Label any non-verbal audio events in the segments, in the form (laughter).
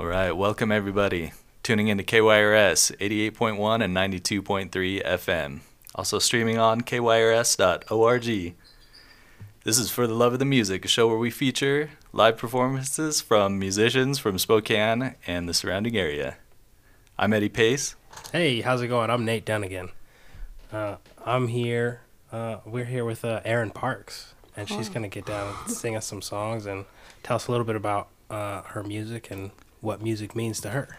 All right, welcome everybody. Tuning into KYRS 88.1 and 92.3 FM. Also streaming on kyrs.org. This is For the Love of the Music, a show where we feature live performances from musicians from Spokane and the surrounding area. I'm Eddie Pace. Hey, how's it going? I'm Nate Dunnigan. Uh, I'm here. Uh, we're here with uh, Erin Parkes, and she's going to get down and sing us some songs and tell us a little bit about uh, her music and what music means to her.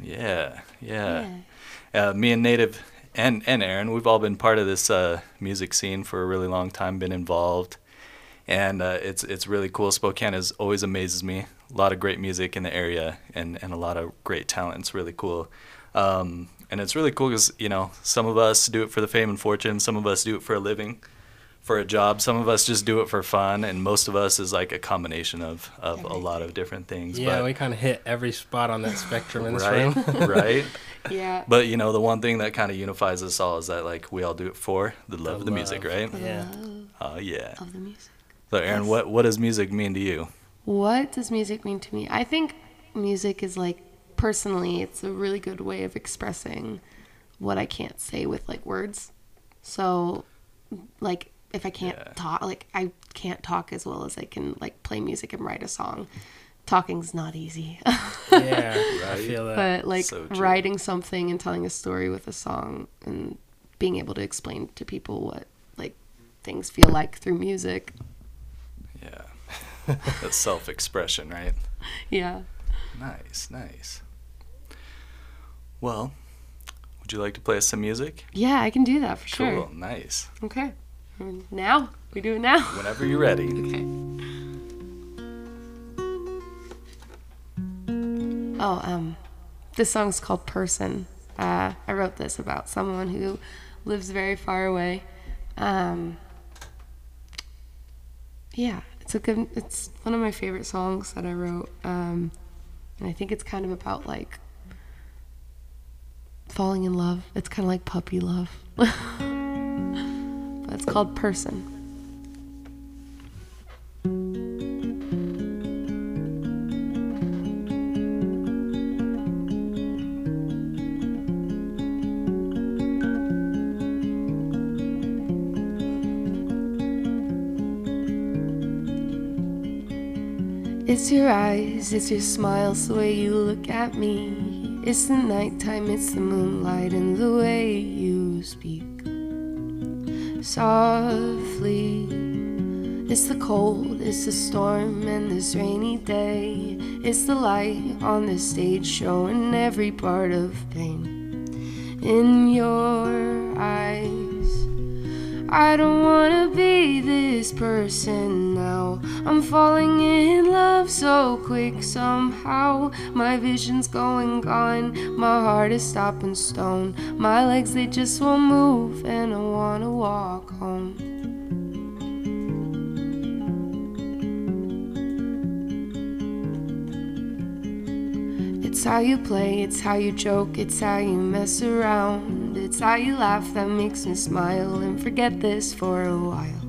Yeah, yeah. Uh, me and Native and and Erin, we've all been part of this uh, music scene for a really long time, been involved, and uh, it's it's really cool. Spokane is always amazes me. A lot of great music in the area, and and a lot of great talent. It's really cool. Um, and it's really cool because you know some of us do it for the fame and fortune, some of us do it for a living, for a job. Some of us just do it for fun, and most of us is like a combination of of a lot of different things. Yeah, but, we kind of hit every spot on that spectrum in this right, room. (laughs) (laughs) right. Yeah. But you know, the one thing that kind of unifies us all is that like we all do it for the love The of the music, right? yeah. Oh yeah. Of the music. So Erin, Yes. what what does music mean to you? What does music mean to me? I think music is like personally, it's a really good way of expressing what I can't say with like words. So, like if I can't Yeah. talk, like I can't talk as well as I can like play music and write a song. Talking's not easy. (laughs) Yeah, I feel that. but like So writing something and telling a story with a song and being able to explain to people what like things feel like through music. Yeah. (laughs) That's self-expression, right? Yeah. Nice, nice. Well, would you like to play us some music? Yeah, I can do that for Cool, sure. nice. Okay. Now? We do it now? Whenever you're ready. Okay. Oh, um, this song's called Person. Uh, I wrote this about someone who lives very far away. Um, yeah, it's a good. It's one of my favorite songs that I wrote, um, and I think it's kind of about like falling in love. It's kind of like puppy love, (laughs) called Person. It's your eyes, it's your smile, the way you look at me. It's the nighttime, it's the moonlight, and the way you speak softly. It's the cold, it's the storm, and this rainy day. It's the light on the stage showing every part of pain in your eyes. I don't wanna be this person now. I'm falling in love so quick somehow. My vision's going gone, my heart is stopping stone. My legs they just won't move, and I wanna walk home. It's how you play, it's how you joke, it's how you mess around. It's how you laugh that makes me smile and forget this for a while.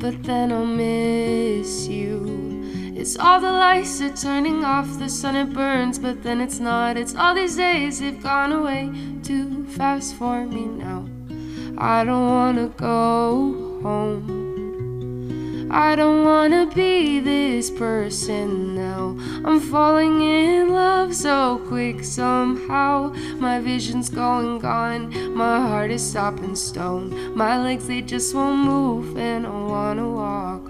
But then I'll miss you. It's all the lights are turning off, the sun it burns, but then it's not. It's all these days they've gone away too fast for me now. I don't wanna go home. I don't wanna be this person now. I'm falling in love so quick somehow. My vision's going gone, my heart is stopping stone. My legs they just won't move, and I wanna walk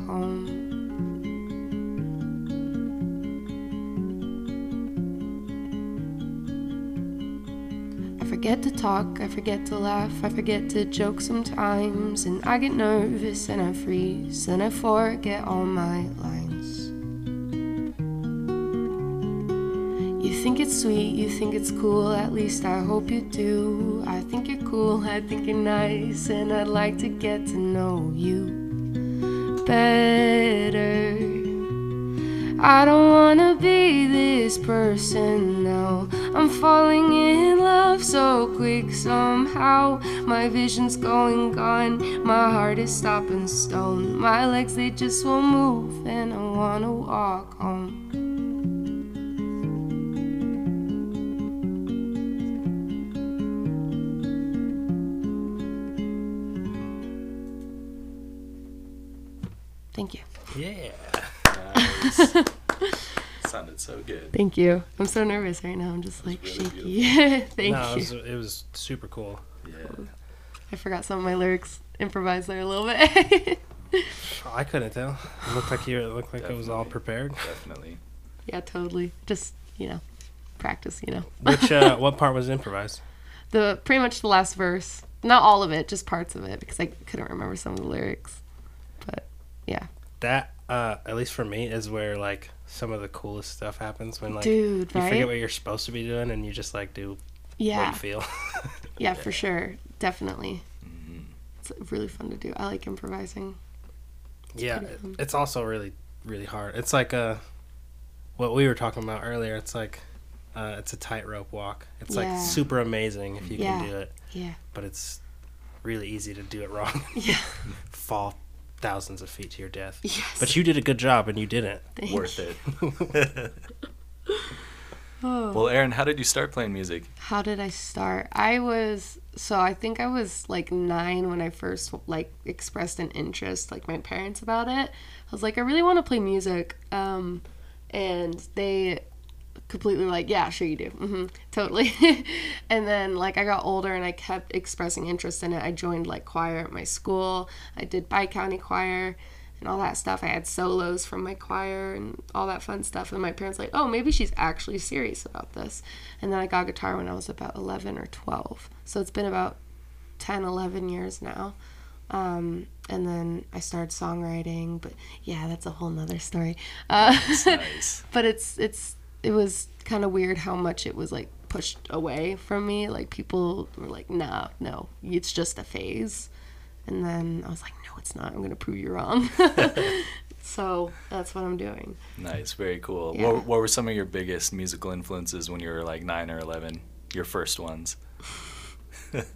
forget to talk, I forget to laugh, I forget to joke sometimes, and I get nervous and I freeze, and I forget all my lines. You think it's sweet, you think it's cool, at least I hope you do. I think you're cool, I think you're nice, and I'd like to get to know you better. I don't wanna be this person now. I'm falling in love so quick somehow. My vision's going gone, my heart is stopping stone. My legs they just won't move, and I wanna walk home. Thank you. Yeah. Nice. (laughs) Sounded so good. Thank you. I'm so nervous right now. I'm just like really shaky. (laughs) Thank no, you. it was, it was super cool. Yeah. I forgot some of my lyrics improvised there a little bit. I couldn't tell. It looked like you. It looked like it was all prepared. Definitely. yeah, totally. Just you know, practice. You know, Which uh, (laughs) what part was improvised? the pretty much the last verse. Not all of it, just parts of it because I couldn't remember some of the lyrics. But yeah, That uh, at least for me is where like some of the coolest stuff happens when like dude, you right? forget what you're supposed to be doing and you just like do yeah. what yeah, you feel. (laughs) yeah, for sure, definitely. Mhm. It's really fun to do. I like improvising. yeah, pretty it- fun. it's also really really hard. It's like uh what we were talking about earlier. It's like uh, it's a tightrope walk. It's Yeah. like super amazing if you Yeah. can do it, Yeah, but it's really easy to do it wrong. yeah, (laughs) Fall thousands of feet to your death. yes. But you did a good job and you didn't. Thank Worth you. it. Oh. (laughs) (laughs) well, Erin, how did you start playing music? How did I start? I was so I think I was like nine when I first like expressed an interest, like my parents about it. I was like, I really want to play music, um, and they completely like, yeah, sure you do, Mm-hmm, totally. (laughs) and then like I got older and I kept expressing interest in it. I joined like choir at my school. I did Bi County choir and all that stuff. I had solos from my choir and all that fun stuff. And my parents like, oh, maybe she's actually serious about this. And then I got guitar when I was about 11 or 12. So it's been about 10, 11 years now. Um, and then I started songwriting, but yeah, that's a whole nother story. Uh, (laughs) nice. but it's it's it was kind of weird how much it was like pushed away from me. Like people were like, "Nah, no, it's just a phase," and then I was like, "No, it's not. I'm gonna prove you wrong." (laughs) so that's what I'm doing. Nice. Very cool. Yeah. What, what were some of your biggest musical influences when you were like nine or 11? Your first ones? (laughs)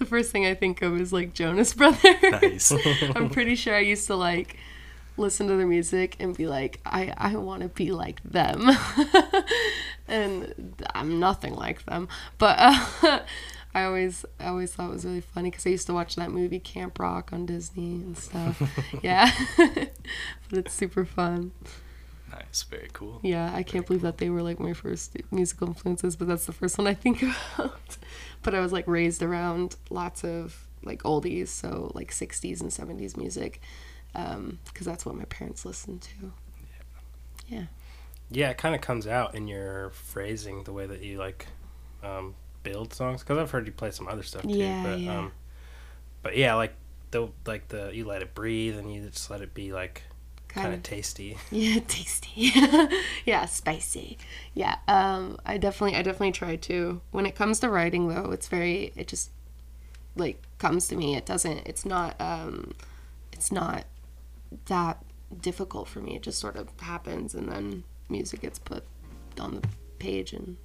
The first thing I think of is like Jonas Brothers. Nice. (laughs) I'm pretty sure I used to like listen to their music and be like, I, I want to be like them. (laughs) and I'm nothing like them. But uh, (laughs) I always I always thought it was really funny because I used to watch that movie Camp Rock on Disney and stuff. (laughs) yeah. but it's super fun. nice. Very cool. Yeah, I can't believe that they were like my first musical influences, but that's the first one I think about. but I was like raised around lots of like oldies, so like 60s and 70s music, because that's what my parents listened to. Yeah. Yeah, it kind of comes out in your phrasing, the way that you like um, build songs. Because I've heard you play some other stuff too. Yeah, but, yeah. Um, but yeah, like the like the you let it breathe and you just let it be like kind Kind of of. tasty. (laughs) Yeah, tasty. (laughs) yeah, spicy. Yeah, um, I definitely, I definitely try to. When it comes to writing, though, it's very, it just like comes to me. It doesn't. It's not. Um, it's not that difficult for me. It just sort of happens, and then music gets put on the page, and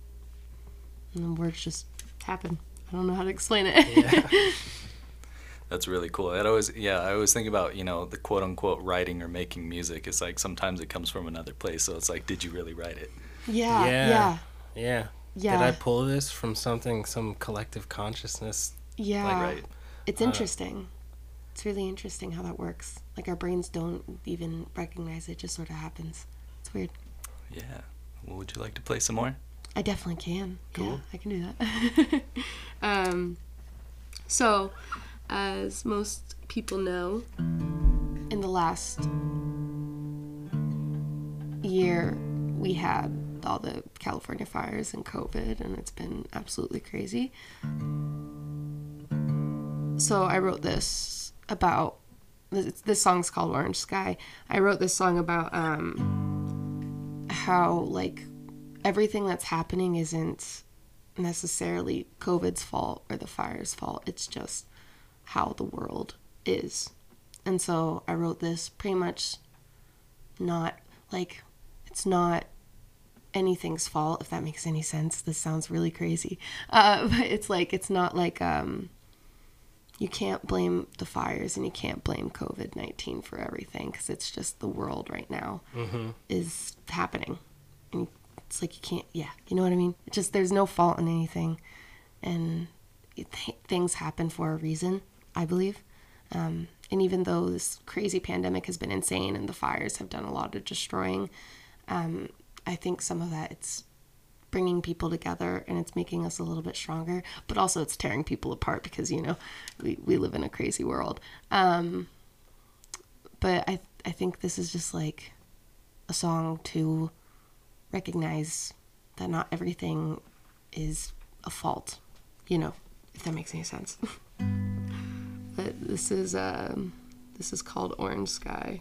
and the words just happen. I don't know how to explain it. Yeah. (laughs) That's really cool. That always, yeah, I always think about, you know, the quote unquote writing or making music. It's like sometimes it comes from another place. So it's like, did you really write it? yeah, Yeah. yeah, yeah. yeah, Did I pull this from something, some collective consciousness? yeah. Like, Right. It's Uh, interesting. It's really interesting how that works. Like our brains don't even recognize it; just sort of happens. It's weird. Yeah. Well, would you like to play some more? I definitely can. Yeah, Cool. I can do that. (laughs) um, so, as most people know, in the last year, we had all the California fires and COVID, and it's been absolutely crazy. So, I wrote this about this, this song's called Orange Sky. I wrote this song about um, how, like, everything that's happening isn't necessarily COVID's fault or the fire's fault. It's just how the world is. And so I wrote this pretty much not like it's not anything's fault if that makes any sense. This sounds really crazy. Uh, (laughs) but it's like it's not like um you can't blame the fires and you can't blame COVID 19 for everything because it's just the world right now Mm-hmm. is happening. And it's like you can't, yeah, you know what I mean? It's just there's no fault in anything. And th- things happen for a reason, I believe. Um, and even though this crazy pandemic has been insane and the fires have done a lot of destroying, um, I think some of that it's bringing people together and it's making us a little bit stronger, but also it's tearing people apart because you know we, we live in a crazy world. Um, but I I think this is just like a song to recognize that not everything is a fault, you know, if that makes any sense. (laughs) but this is um, this is called Orange Sky.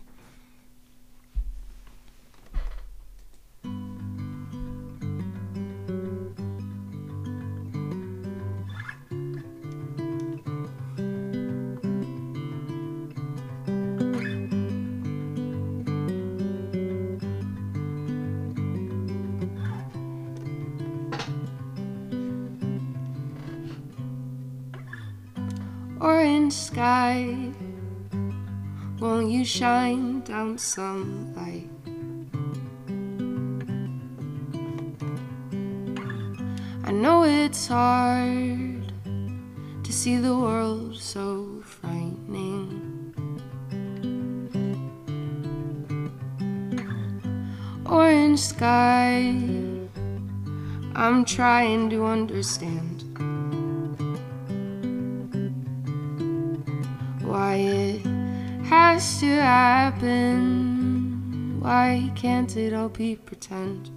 Sky. Won't you shine down some light? I know it's hard to see the world so frightening. Orange sky, I'm trying to understand. Has to happen. Why can't it all be pretend?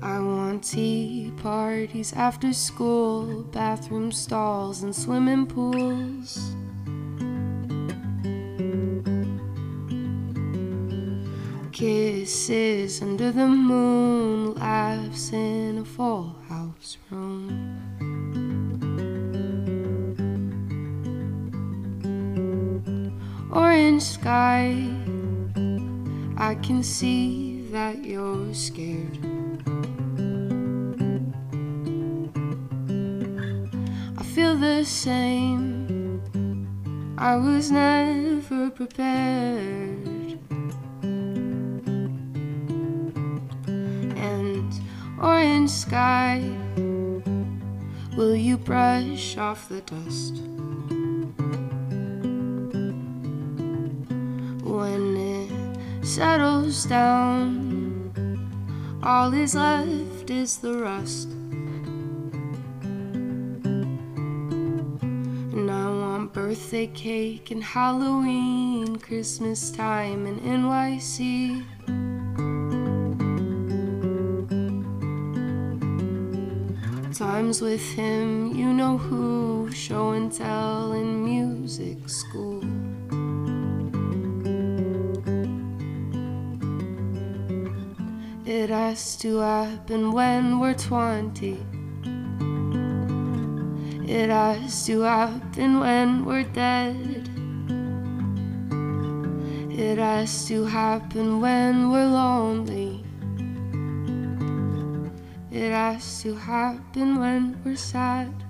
I want tea parties after school, bathroom stalls, and swimming pools. Kisses under the moon, laughs in a full house room. Sky. I can see that you're scared. I feel the same. I was never prepared. And orange sky, will you brush off the dust? Settles down, all is left is the rust. And I want birthday cake and Halloween, Christmas time in NYC. Times with him, you know who, show and tell in music school. It has to happen when we're 20. It has to happen when we're dead. It has to happen when we're lonely. It has to happen when we're sad.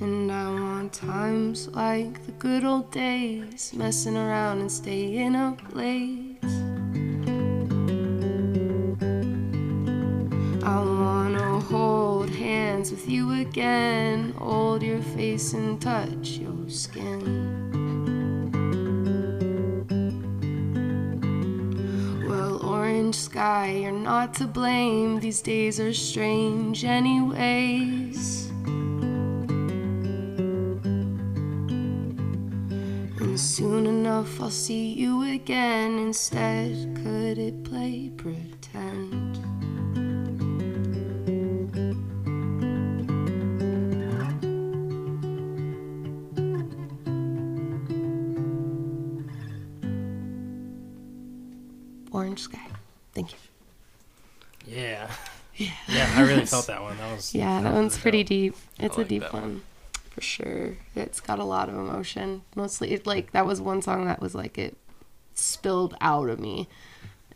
And I want times like the good old days, messing around and staying up late. I wanna hold hands with you again, hold your face and touch your skin. Well, orange sky, you're not to blame, these days are strange, anyways. Soon enough I'll see you again. Instead, could it play pretend? Orange Sky. Thank you. Yeah. Yeah. Yeah, I really (laughs) felt that one. That was Yeah, that was one's pretty dope. deep. It's a like deep one. one. For sure. It's got a lot of emotion. Mostly it like that was one song that was like it spilled out of me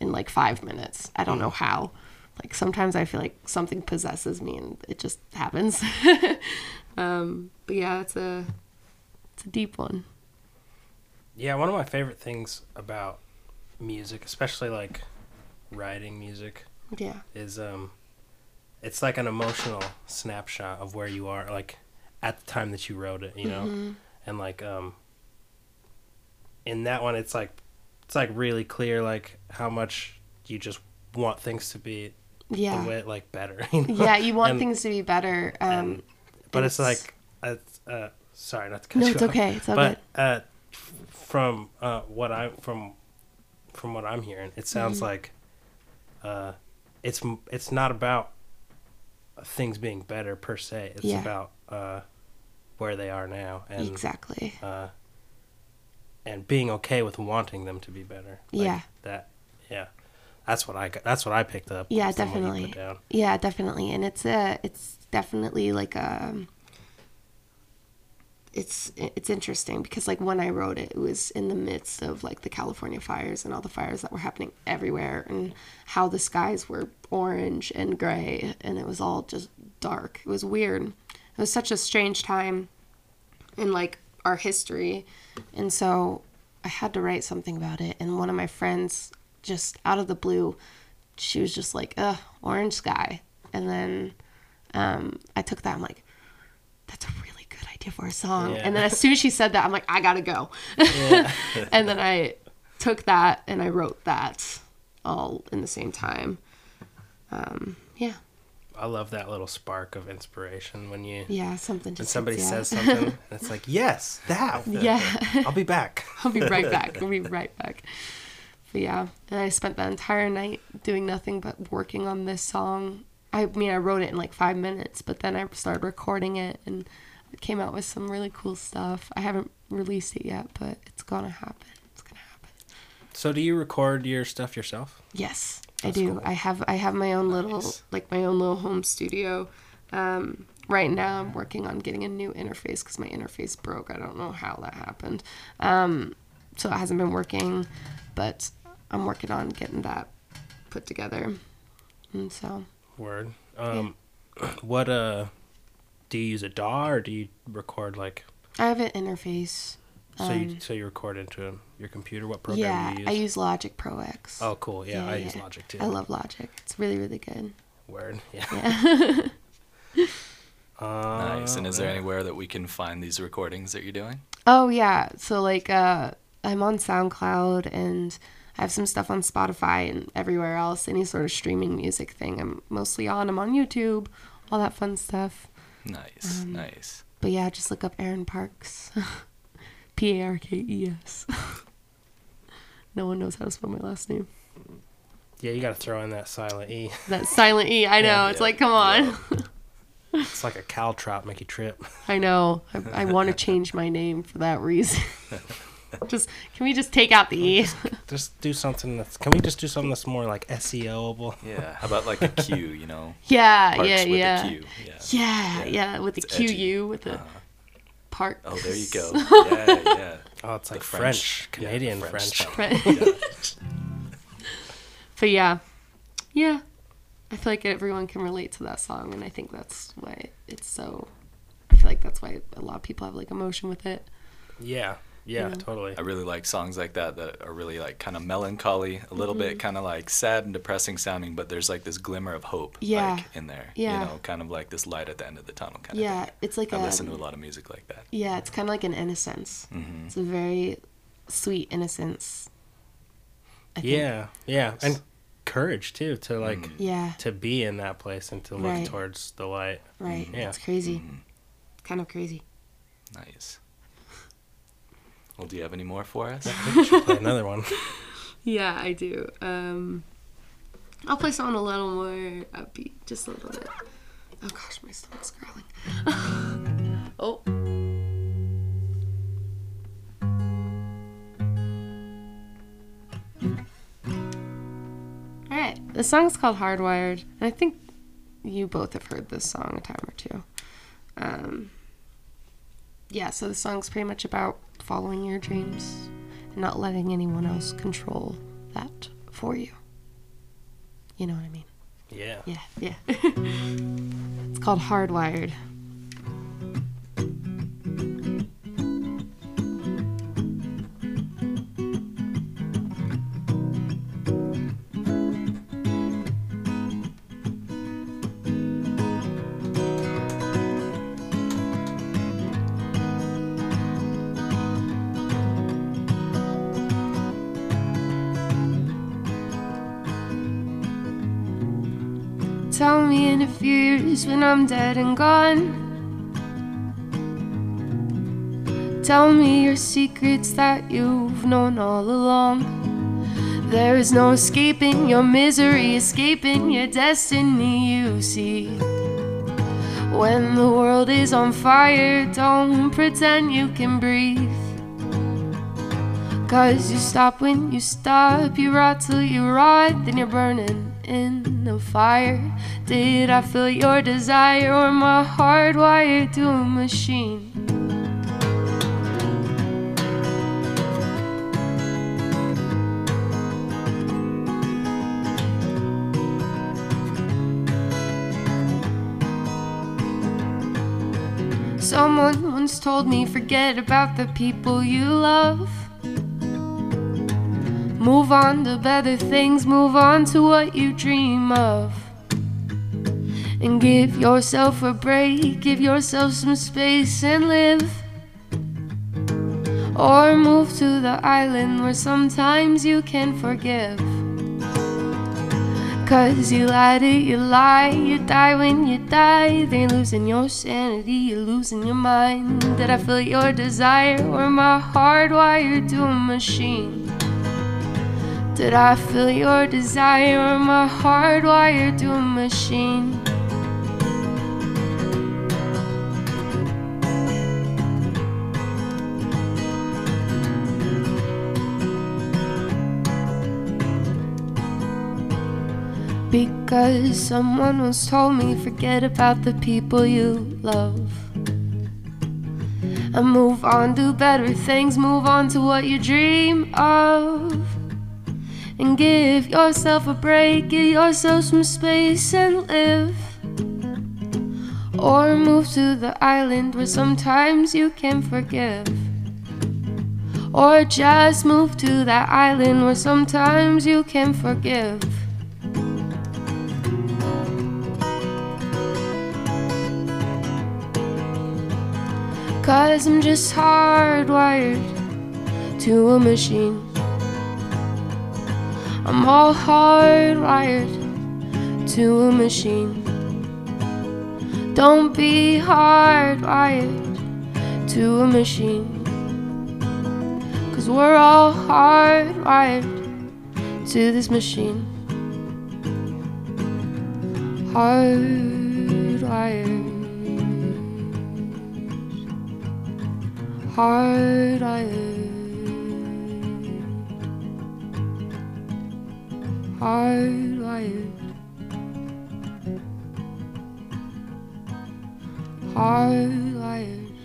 in like 5 minutes. I don't know how. Like sometimes I feel like something possesses me and it just happens. (laughs) um but yeah, it's a it's a deep one. Yeah, one of my favorite things about music, especially like writing music, Yeah. is um it's like an emotional snapshot of where you are, like at the time that you wrote it, you know, Mm-hmm. and like um, in that one, it's like it's like really clear, like how much you just want things to be Yeah. the way like better. (laughs) You know? Yeah, you want And- things to be better. Um, and- but it's, it's- like it's, uh, sorry not to cut No, you it's off, okay. It's all but uh, f- from uh, what I from from what I'm hearing, it sounds Mm-hmm. like uh, it's it's not about things being better per se. It's Yeah. about uh, where they are now and exactly. uh, and being okay with wanting them to be better. Like, Yeah. that yeah. That's what I got. That's what I picked up. Yeah, from what you definitely. Yeah, definitely. And it's a it's definitely like a it's it's interesting because like when I wrote it, it was in the midst of like the California fires and all the fires that were happening everywhere and how the skies were orange and gray and it was all just dark. It was weird. It was such a strange time in like our history. And so I had to write something about it and one of my friends just out of the blue she was just like, "Ugh, orange sky." And then um, I took that. I'm like, "That's a really for a song." Yeah. And then as soon as she said that, I'm like, "I gotta go." (laughs) and then I took that and I wrote that all in the same time. Um, yeah, I love that little spark of inspiration when you yeah, something when somebody hits you says something (laughs) it's like yes that (laughs) Yeah. i'll be back I'll be right back. I'll be right back. But yeah, and I spent the entire night doing nothing but working on this song. I mean, I wrote it in like five minutes, but then I started recording it and came out with some really cool stuff. I haven't released it yet, but it's gonna happen. It's gonna happen. so do you record your stuff yourself Yes, I do. cool. I have I have my own little like my own little home studio. Um, right now, I'm working on getting a new interface because my interface broke. I don't know how that happened. Um, so it hasn't been working, but I'm working on getting that put together. And so word um (clears throat) what uh do you use a daw or do you record like I have an interface. so you so you record into your computer what program yeah, do you use I use Logic Pro X. oh cool yeah, Yeah, i use logic too I love Logic. It's really really good. word (laughs) yeah, Yeah. Uh, (laughs) Nice. And is there anywhere that we can find these recordings that you're doing? Oh yeah, so like uh I'm on SoundCloud and I have some stuff on Spotify and everywhere else, any sort of streaming music thing. I'm mostly on. I'm on YouTube, all that fun stuff. Nice, Um, nice. But yeah, just look up Erin Parkes. (laughs) P A R K E S. (laughs) No one knows how to spell my last name. yeah you gotta throw in that silent e (laughs) That silent E, I know. Yeah, it's yeah, like, come on. it's like a caltrop make you trip I know. I, I want to change my name for that reason. Just can we just take out the E? just do something that's can we just do something that's more like seoable Yeah. How about like a Q, you know? (laughs) yeah, Parks yeah, with yeah. a Q. Yeah. Yeah, yeah, with the It's. QU with the uh-huh. park. Oh, there you go. (laughs) Yeah, yeah. oh it's like The french, Yeah, canadian french, style. (laughs) But yeah, yeah, I feel like everyone can relate to that song, and I think that's why it's so. I feel like that's why a lot of people have like emotion with it. yeah yeah Yeah. totally I really like songs like that that are really like kind of melancholy, a little bit kind of like sad and depressing sounding, but there's like this glimmer of hope Yeah. like in there. Yeah. You know, kind of like this light at the end of the tunnel kind Yeah, of thing. it's like I a listen to a lot of music like that. yeah, it's kind of like an innocence. hmm It's a very sweet innocence. I think. yeah yeah and courage too to like Mm. Yeah. to be in that place and to look Right. towards the light Right. Yeah. It's crazy. Mhm. Kind of crazy. Nice. Well, do you have any more for us? (laughs) we should play another one (laughs) Yeah, I do. Um, I'll play something a little more upbeat, just a little bit. Oh gosh, my stomach's growling. (laughs) oh. All right, the song's called "Hardwired," and I think you both have heard this song a time or two. Um, yeah, so the song's pretty much about following your dreams and not letting anyone else control that for you. You know what I mean? yeah Yeah, yeah. (laughs) it's called Hardwired. When I'm dead and gone. Tell me your secrets that you've known all along. There is no escaping your misery, escaping your destiny, you see. When the world is on fire, don't pretend you can breathe. Cause you stop when you stop, you rot till you rot, then you're burning in the fire. Did I feel your desire or my heart wired to a machine? Someone once told me forget about the people you love. Move on to better things, move on to what you dream of. And give yourself a break, give yourself some space and live. Or move to the island where sometimes you can forgive. Cause you lie to you lie, you die when you die. Then you're losing your sanity, you're losing your mind. Did I feel your desire or my heart wired to a machine? Did I feel your desire or my heart wired to a machine? Because someone once told me forget about the people you love. And move on, do better things, move on to what you dream of. And give yourself a break, give yourself some space and live. Or move to the island where sometimes you can forgive. Or just move to that island where sometimes you can forgive. Cause I'm just hardwired to a machine. I'm all hardwired to a machine. Don't be hardwired to a machine. Cause we're all hardwired to this machine. Hardwired. Hardwired. Hardwired. Hardwired.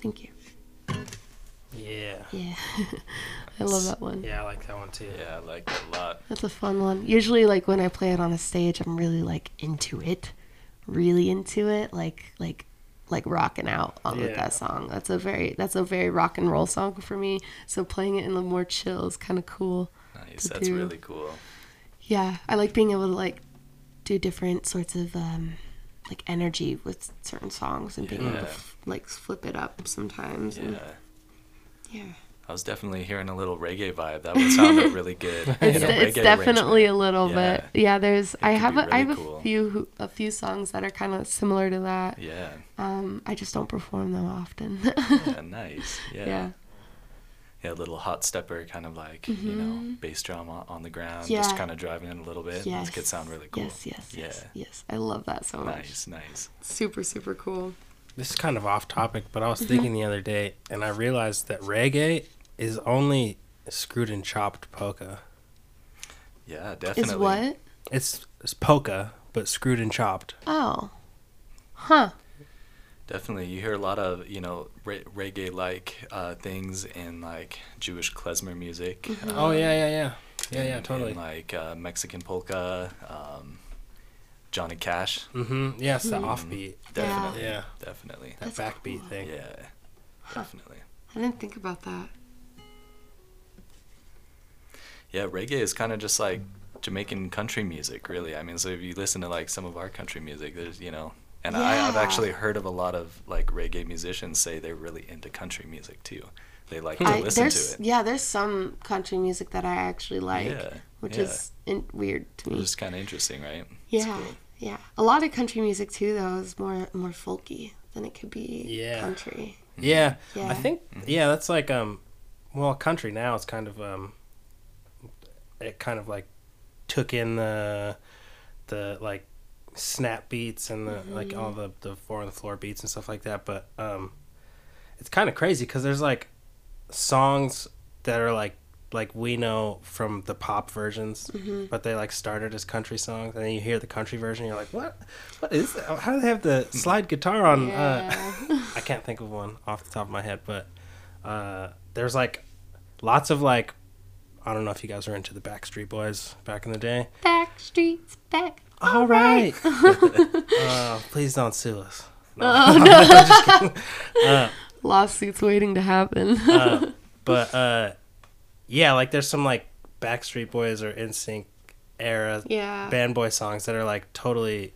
Thank you. Yeah. Yeah. (laughs) I love that one. Yeah, I like that one too. Yeah, I like that a lot. That's a fun one. Usually, like when I play it on a stage, I'm really like into it, really into it, like like like rocking out on with that song. That's a very that's a very rock and roll song for me. So playing it in the more chill is kind of cool. Nice. That's do. really cool. Yeah, I like being able to like do different sorts of um, like energy with certain songs and being able to f- like flip it up sometimes. And, Yeah. Yeah. I was definitely hearing a little reggae vibe. That would sound (laughs) really good. It's, in a it's reggae definitely a little Yeah. bit. Yeah, there's. I have be a, I really have cool. a few a few songs that are kind of similar to that. Yeah. Um, I just don't perform them often. (laughs) Yeah. Nice. Yeah. yeah. Yeah, a little hot stepper, kind of like you know, bass drum on, on the ground, just Mm-hmm. Kind of driving it a little bit. Yes. This could sound really cool. Yes, yes, yes, Yeah. yes. I love that so much. Nice, nice. Super, super cool. This is kind of off topic, but I was Mm-hmm. thinking the other day, and I realized that reggae is only screwed and chopped polka. Yeah, definitely. Is what? It's, it's polka, but screwed and chopped. Oh. Huh. Definitely, you hear a lot of you know re- reggae-like uh, things in like Jewish klezmer music. Mm-hmm. oh um, yeah, yeah, yeah, yeah, yeah, totally. and, like uh, Mexican polka, um, Johnny Cash. Mm-hmm. Yes, the offbeat. Definitely, Yeah, definitely. that That's backbeat cool. thing. Yeah, definitely. I didn't think about that. Yeah, reggae is kind of just like Jamaican country music, really. I mean, so if you listen to like some of our country music, there's you know, and I, I've actually heard of a lot of like reggae musicians say they're really into country music too. they like to I, listen there's to it. yeah, there's some country music that I actually like, Yeah, which yeah. is in, weird to me. It's kind of interesting, right? Yeah, cool. yeah. A lot of country music too, though, is more more folky than it could be Yeah. country. Yeah, Yeah. I think yeah, that's like um, well, country now is kind of um, it kind of like took in the the like snap beats and the like all the the four on the floor beats and stuff like that, but um, it's kind of crazy because there's like songs that are like like we know from the pop versions, but they like started as country songs, and then you hear the country version, you're like, what? What is that? How do they have the slide guitar on? Uh, I can't think of one off the top of my head, but uh, there's like lots of like I don't know if you guys were into the Backstreet Boys back in the day. Back streets back. All right. (laughs) uh, please don't sue us. No. (laughs) (laughs) Lawsuits waiting to happen. Uh, but uh, yeah, like there's some like Backstreet Boys or NSYNC era yeah. band boy songs that are like totally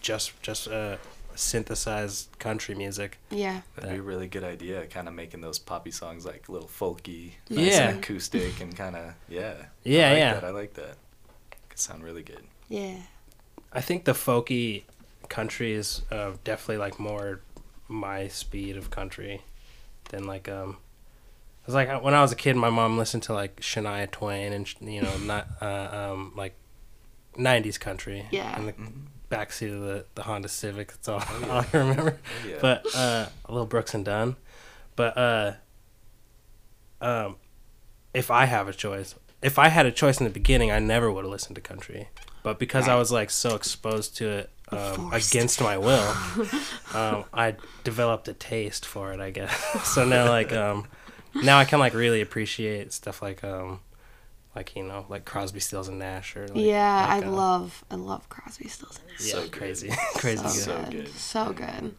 just just uh, synthesized country music. Yeah. That'd be a really good idea, kind of making those poppy songs like a little folky, nice Yeah. and acoustic, and kind of yeah. (laughs) Yeah, I like yeah. That. I like that. Could sound really good. Yeah. I think the folky country is uh, definitely like more my speed of country than like um. It's like when I was a kid, my mom listened to like Shania Twain and you know not uh, um like '90s country. Yeah. In the Mhm. Backseat of the the Honda Civic. That's all, Oh, (laughs) yeah. all I remember. Oh, yeah. But uh, a little Brooks and Dunn. But uh, um, if I have a choice, if I had a choice in the beginning, I never would have listened to country. But because I was like so exposed to it um, against my will, (laughs) um, I developed a taste for it. I guess. (laughs) so now, like, um, now I can like really appreciate stuff like, um, like you know, like Crosby, Stills and Nash, or like, yeah, like, I uh, love I love Crosby, Stills and Nash. yeah, So (laughs) good. crazy, crazy so good. So good. good. So good.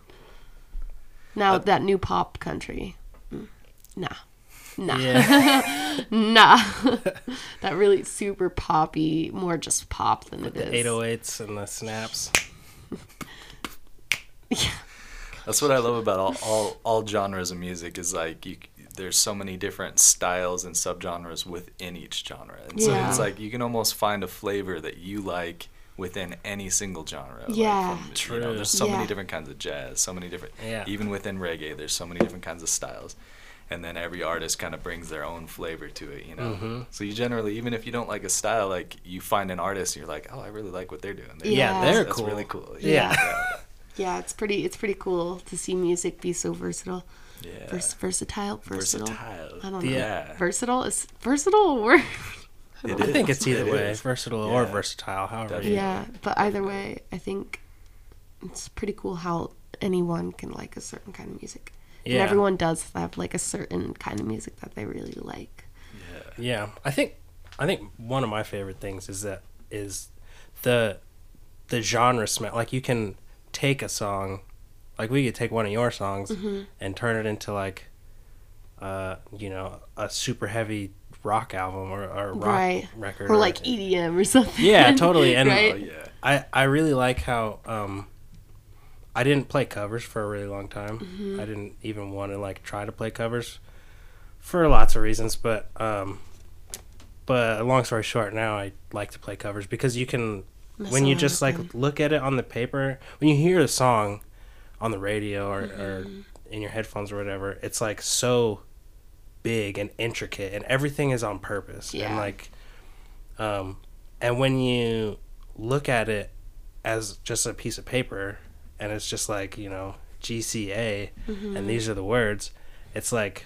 Now Uh, that new pop country. mm, Nah. Nah. Yeah, (laughs) nah. (laughs) that really super poppy, more just pop than it the is. 808s and the snaps. Yeah. That's what I love about all, all, all genres of music is like you there's so many different styles and subgenres within each genre. And so it's like you can almost find a flavor that you like within any single genre. like Yeah. from, You True. know, there's so Yeah. many different kinds of jazz, so many different Yeah. even within reggae there's so many different kinds of styles. And then every artist kind of brings their own flavor to it, you know. Mhm. So you generally, even if you don't like a style, like you find an artist, and you're like, oh, I really like what they're doing. They're- Yeah, that's- they're that's cool. really cool. Yeah. Yeah, it's pretty it's pretty cool to see music be so versatile. Yeah. yeah. Vers- versatile, versatile. Versatile. I don't know. Yeah. Versatile is versatile a word. (laughs) It I think it's either It way, is. versatile or versatile, however. Definitely. You, Yeah, but either way, I think it's pretty cool how anyone can like a certain kind of music. And everyone does have like a certain kind of music that they really like. Yeah. yeah. I think, I think one of my favorite things is that is the the genre smell. Like you can take a song, like we could take one of your songs Mm-hmm. and turn it into like, uh, you know, a super heavy rock album or, or rock Right. record, Or like EDM or something. Yeah, (laughs) totally, and- right? Oh. I, I really like how um I didn't play covers for a really long time. Mm-hmm. I didn't even want to like try to play covers for lots of reasons, but um but long story short, now I like to play covers because you can Mess when you just like them. look at it on the paper, when you hear a song on the radio or, or Mm-hmm. in your headphones or whatever, it's like so big and intricate and everything is on purpose. Yeah. And like um and when you look at it as just a piece of paper and it's just like, you know, GCA Mm-hmm. and these are the words, it's like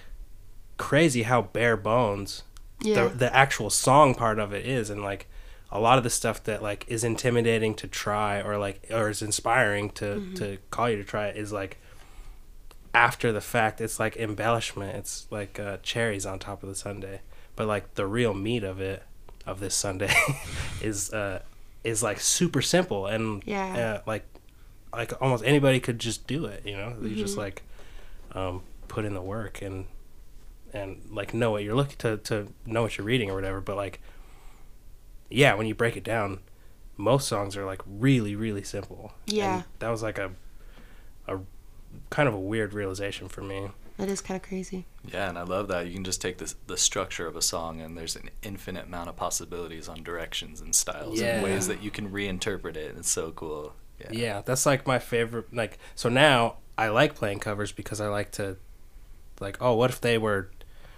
crazy how bare bones yeah. the the actual song part of it is and like a lot of the stuff that like is intimidating to try or like or is inspiring to Mm-hmm. to call you to try it is like after the fact it's like embellishment it's like uh, cherries on top of the sundae but like the real meat of it of this sundae (laughs) is uh is like super simple and Yeah. uh, like like almost anybody could just do it you know you just Mm-hmm. like um put in the work and and like know what you're looking to to know what you're reading or whatever but like yeah when you break it down most songs are like really really simple Yeah. and that was like a a kind of a weird realization for me That is kind of crazy. Yeah, and I love that. You can just take this, the structure of a song, and there's an infinite amount of possibilities on directions and styles Yeah. and ways that you can reinterpret it. It's so cool. Yeah. Yeah, that's like my favorite. Like, so now I like playing covers because I like to, like, oh, what if they were,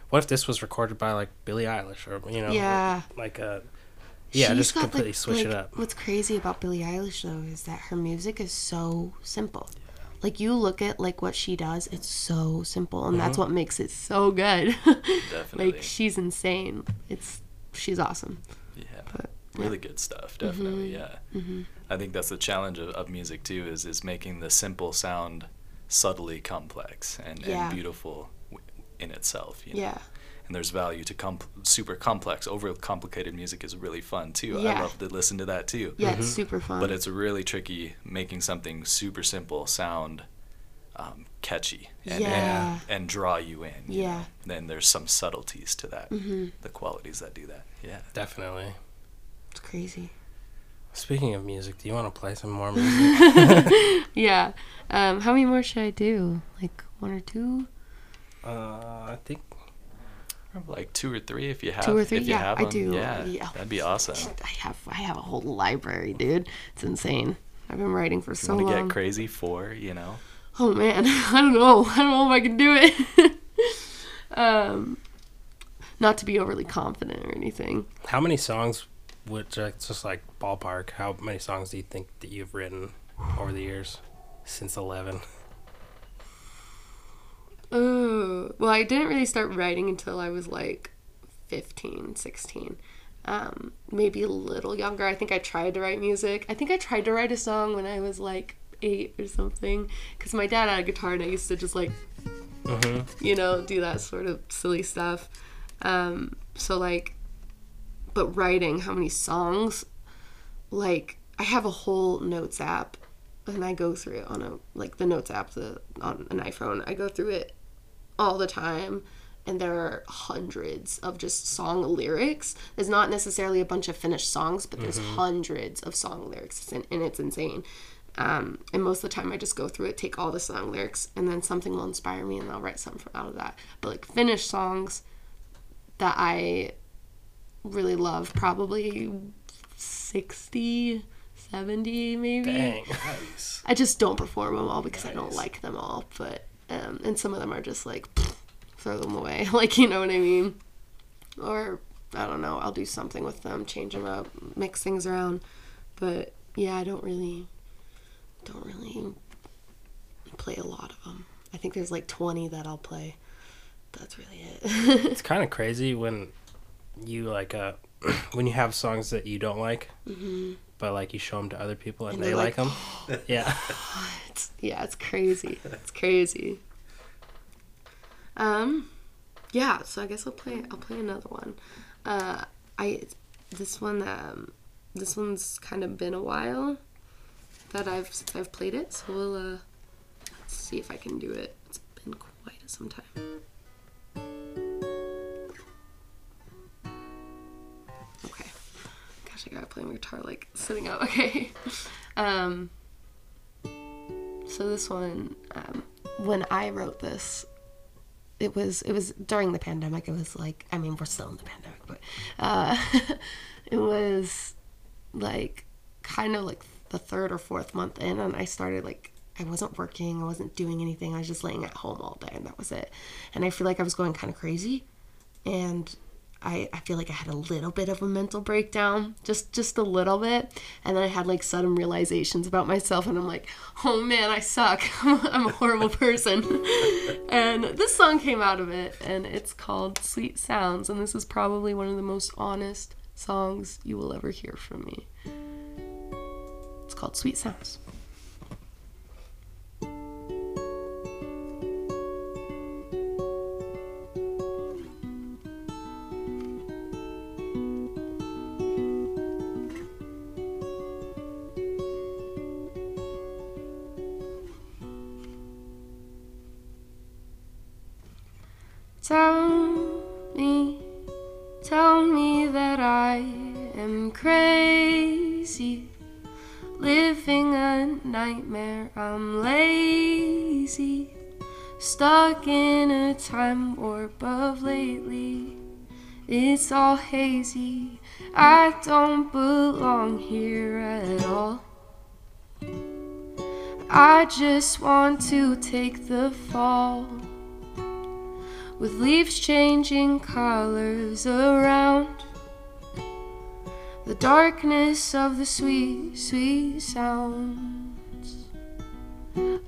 what if this was recorded by like Billie Eilish or you know, Yeah. like a, yeah, She's just got, completely like- switch it up. What's crazy about Billie Eilish though is that her music is so simple. Like you look at like what she does, it's so simple, and Mm-hmm. that's what makes it so good. (laughs) Definitely. like she's insane. It's she's awesome. Yeah. But, Really good stuff. Definitely. Yeah. I think that's the challenge of, of music too. Is is making the simple sound subtly complex and, Yeah. and beautiful in itself. You know? Yeah. And there's value to comp- super complex, over complicated music is really fun too. I love to listen to that too. Yeah, it's super fun. But it's really tricky making something super simple sound um, catchy and, Yeah. and, and draw you in. you Yeah. know? Then there's some subtleties to that, Mhm. the qualities that do that. Yeah. Definitely. it's crazy. Speaking of music, do you want to play some more music? (laughs) (laughs) Yeah. Um, how many more should I do? Like one or two? uh, I think Like two or three if you have. Two or three? If you Yeah, have I do. Yeah, Yeah. that'd be awesome. I have I have a whole library, dude. It's insane. I've been writing for so Want to long. get crazy for you know? Oh man, (laughs) I don't know. I don't know if I can do it. (laughs) um, not to be overly confident or anything. how many songs would like, just like ballpark? How many songs do you think that you've written over the years since eleven? (laughs) Oh, well, I didn't really start writing until I was like 15, 16. Um, maybe a little younger. I think I tried to write music. I think I tried to write a song when I was like eight or something. Because my dad had a guitar and I used to just like, Mm-hmm. you know, do that sort of silly stuff. Um, so, like, but writing, how many songs? Like, I have a whole notes app and I go through it on a, like, the notes app the, on an iPhone. I go through it all the time and there are hundreds of just song lyrics. There's not necessarily a bunch of finished songs but there's hundreds of song lyrics and it's insane. Um, and most of the time i just go through it take all the song lyrics and then something will inspire me and i'll write something out of that. But like finished songs that i really love probably 60 70 maybe. Dang. I just don't perform them all because I don't like them all. But um, and some of them are just like throw them away, (laughs) like you know what I mean. Or I don't know. I'll do something with them, change them up, mix things around. But yeah, I don't really, don't really play a lot of them. I think there's like 20 that I'll play. That's really it. (laughs) It's kind of crazy when you like uh (clears throat) when you have songs that you don't like, but like you show them to other people and, And they like like, them. yeah. (laughs) it's, yeah, it's crazy. It's crazy. Um, yeah. So I guess I'll play. I'll play another one. Uh, I this one. Um, this one's kind of been a while that I've since I've played it. So we'll uh, let's see if I can do it. It's been quite some time. I gotta play my guitar like sitting up. (laughs) Okay. Um. So this one, um, when I wrote this, it was it was during the pandemic. It was like I mean we're still in the pandemic, but uh, (laughs) it was like kind of like the third or fourth month in, and I started like I wasn't working, I wasn't doing anything. I was just laying at home all day, and that was it. And I feel like I was going kind of crazy, and I, I feel like I had a little bit of a mental breakdown, just just a little bit, and then I had like sudden realizations about myself, and I'm like, oh man, I suck. (laughs) I'm a horrible person. (laughs) and this song came out of it, and it's called Sweet Sounds, and this is probably one of the most honest songs you will ever hear from me. It's called Sweet Sounds. It's all hazy. I don't belong here at all. I just want to take the fall. With leaves changing colors around. The darkness of the sweet, sweet sounds.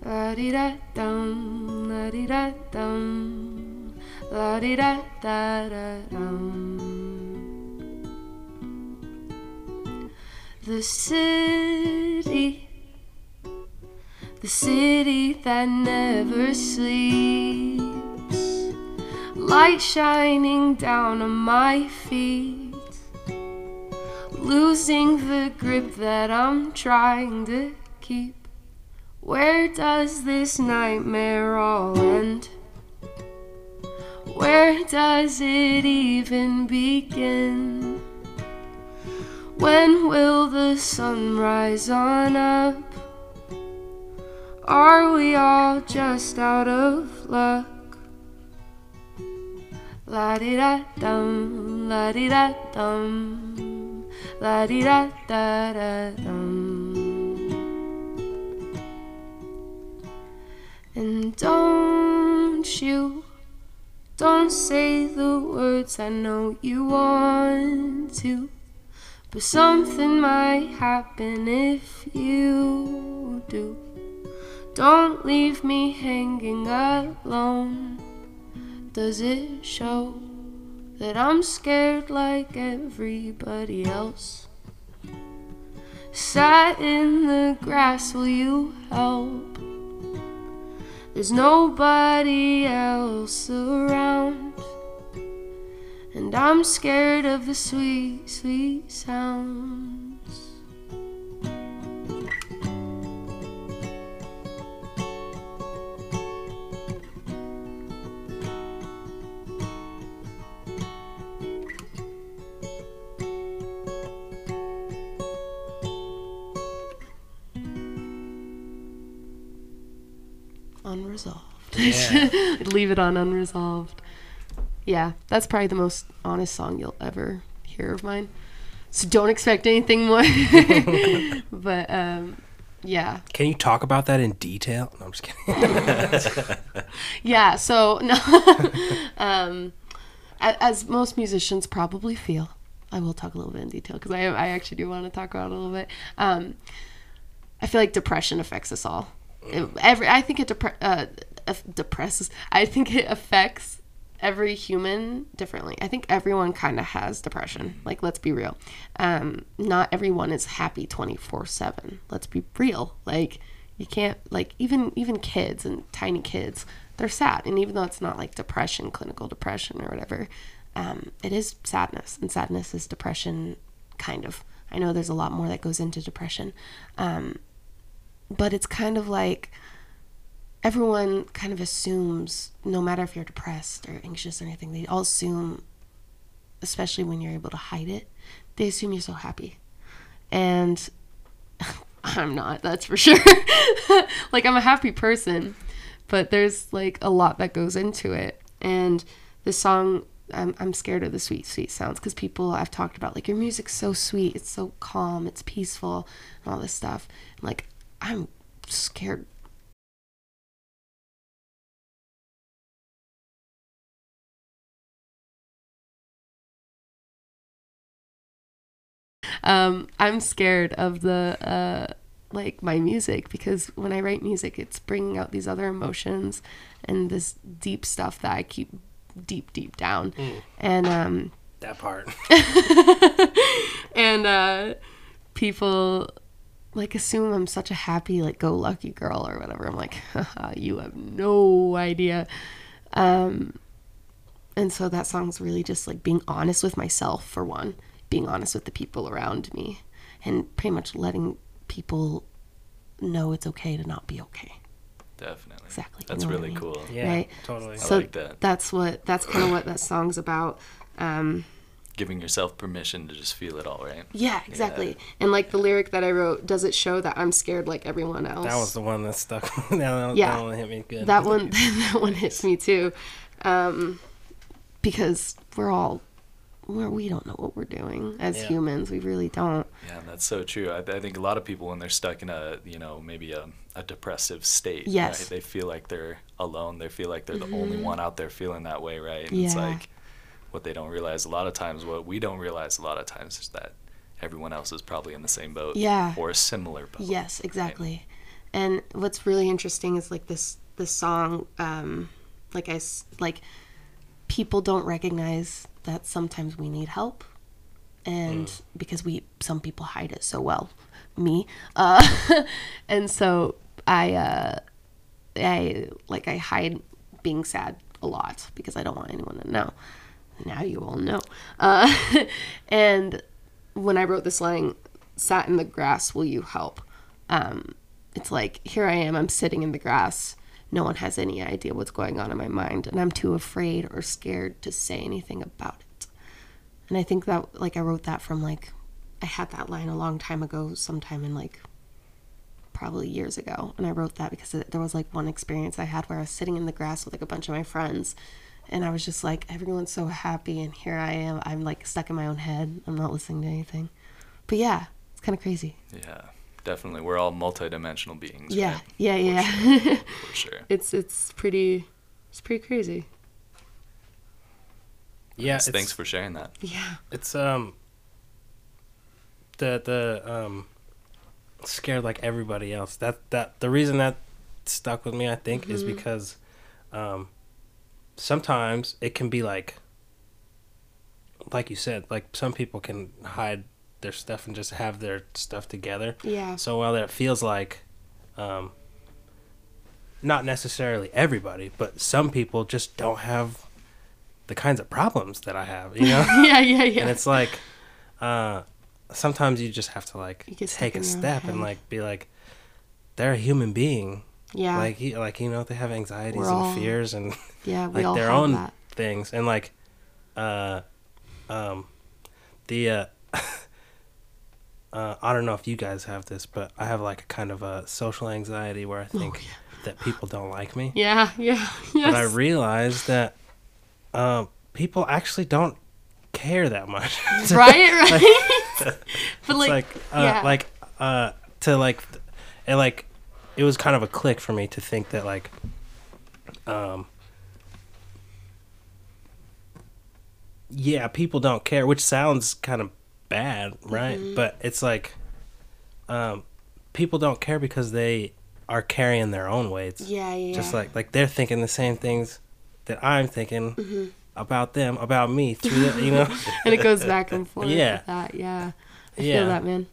La di da dum, la di da da da. The city, the city that never sleeps, light shining down on my feet losing the grip that I'm trying to keep. Where does this nightmare all end? Where does it even begin? When will the sun rise on up? Are we all just out of luck? La di da dum, la di da dum, la di da da da dum. And don't you, don't say the words I know you want to. But something might happen if you do. Don't leave me hanging alone. Does it show that I'm scared like everybody else? Sat in the grass, will you help? There's nobody else around. And I'm scared of the sweet, sweet sounds. Unresolved. Yeah. (laughs) Leave it on unresolved. Yeah, that's probably the most honest song you'll ever hear of mine. So don't expect anything more. (laughs) (laughs) but um, yeah, Can you talk about that in detail? No, I'm just kidding. yeah. So no, um, as most musicians probably feel, I will talk a little bit in detail because I I actually do want to talk about it a little bit. Um, I feel like depression affects us all. Every I think it depre- uh, depresses. I think it affects every human differently. I think everyone kind of has depression. Like let's be real. Um, not everyone is happy 24/7. Let's be real. Like you can't like even even kids and tiny kids, they're sad. And even though it's not like depression, clinical depression or whatever, um, it is sadness. And sadness is depression kind of. I know there's a lot more that goes into depression. Um, but it's kind of like everyone kind of assumes no matter if you're depressed or anxious or anything they all assume especially when you're able to hide it they assume you're so happy. And (laughs) i'm not that's for sure. (laughs) Like i'm a happy person but there's like a lot that goes into it. And the song I'm, I'm scared of the sweet sweet sounds because people i've talked about like your music's so sweet it's so calm it's peaceful and all this stuff. Like i'm scared. Um i'm scared of the uh like my music because when i write music it's bringing out these other emotions and this deep stuff that i keep deep deep down. And um that part. (laughs) and uh people like assume I'm such a happy like go lucky girl or whatever. I'm like, (laughs) Haha, you have no idea. Um and so that song's really just like being honest with myself for one, being honest with the people around me and pretty much letting people know it's okay to not be okay. Definitely. Exactly, you That's know what I really mean. cool. Yeah, Right. totally. I so like that. that's what that's kind of what that song's about um giving yourself permission to just feel it all, right? Yeah, exactly. And like the lyric that I wrote, does it show that I'm scared like everyone else? That was the one that stuck. (laughs) that, one- Yeah. that one hit me good. that one (laughs) that one hits me too um, because we're all we're, we don't know what we're doing as Yeah. humans we really don't Yeah, that's so true. I, I think a lot of people, when they're stuck in a, you know, maybe a, a depressive state, Yes. right, they feel like they're alone. They feel like they're the only one out there feeling that way, right? And it's Yeah. like what they don't realize a lot of times, what we don't realize a lot of times is that everyone else is probably in the same boat Yeah. or a similar boat. yes exactly. And what's really interesting is like this this song um like I like people don't recognize that sometimes we need help and because we some people hide it so well. Me. Uh (laughs) and so i uh i like i hide being sad a lot because i don't want anyone to know now you all know. Uh (laughs) and when i wrote this line sat in the grass will you help? Um it's like here i am i'm sitting in the grass. No one has any idea what's going on in my mind and i'm too afraid or scared to say anything about it. And I think that like I wrote that from like I had that line a long time ago, sometime in like probably years ago. And I wrote that because there was like one experience I had where I was sitting in the grass with like a bunch of my friends and I was just like everyone's so happy and here I am I'm like stuck in my own head. I'm not listening to anything. But yeah, it's kind of crazy. Yeah, definitely. We're all multidimensional beings. Yeah. right? Yeah, yeah. (laughs) For sure. it's it's pretty it's pretty crazy. yeah. Thanks for sharing that. Yeah. It's um the the um scared like everybody else. That that the reason that stuck with me, I think, is because um sometimes it can be like like you said, like some people can hide their stuff and just have their stuff together. Yeah. So while it feels like um not necessarily everybody, but some people just don't have the kinds of problems that I have, you know? (laughs) yeah, yeah, yeah. and it's like uh sometimes you just have to like You get stuck take a in your own step and like be like they're a human being yeah. like you like you know they have anxieties We're and all- fears and (laughs) yeah, we like all their have own that. things and like uh um the uh (laughs) uh, I don't know if you guys have this, but I have like a kind of a social anxiety where I think that people don't like me. (laughs) Yeah, yeah. Yes. (laughs) But I realized that um, people actually don't care that much. right, right. but It's like, like uh, yeah. like uh to like it like it was kind of a click for me to think that like um yeah people don't care which sounds kind of bad right Mm-hmm. but it's like um people don't care because they are carrying their own weights yeah, yeah, just like like they're thinking the same things that i'm thinking Mm-hmm. about them about me through the, you know (laughs) and it goes back and forth. Yeah. with that. Yeah. I Yeah. feel that, man.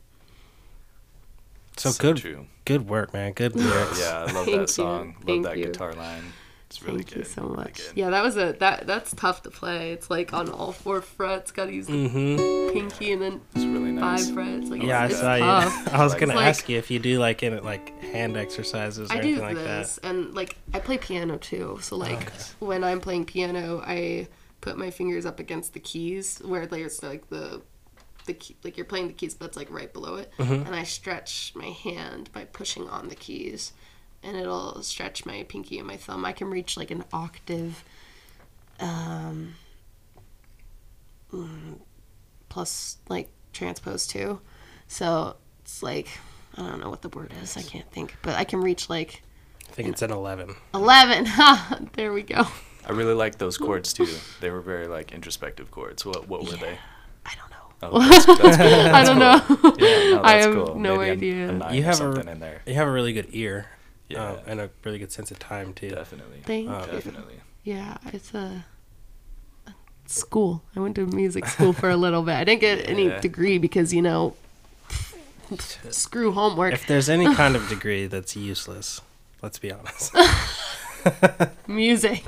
so, So good true. good work man good (laughs) lyrics Yeah, I love Thank you. that song. Love Thank that you. guitar line. It's really Thank good. you so really much. good. Yeah, that was a that that's tough to play. It's like on all four frets. Got to use the mm-hmm pinky and then It's really nice. five frets. Like Yeah, I it's, it's saw tough. you. (laughs) I was Like gonna that. ask you if you do like in like hand exercises or I anything do like this, that. and like I play piano too. So like Okay. when I'm playing piano, I put my fingers up against the keys where there's like the the key, like you're playing the keys, but it's like right below it, Mm-hmm. and I stretch my hand by pushing on the keys, and it'll stretch my pinky and my thumb. I can reach like an octave, um, mm, plus like transpose too, so it's like I don't know what the word is. I can't think, but I can reach like I think it's an eleven. 11. Ha! (laughs) there we go. I really like those chords too. They were very like introspective chords. What what were they? I don't know. Oh, that's, (laughs) that's cool. I don't know. Yeah, no, I have cool. no Maybe a- idea. A, nine You have a- something in there. You have a really good ear, Yeah, uh, and a really good sense of time too. definitely. Thank Oh, you. definitely. Yeah, it's a school. I went to music school for a little bit. I didn't get any Yeah. degree because, you know, screw homework. If there's any kind of degree that's useless, let's be honest. (laughs) music.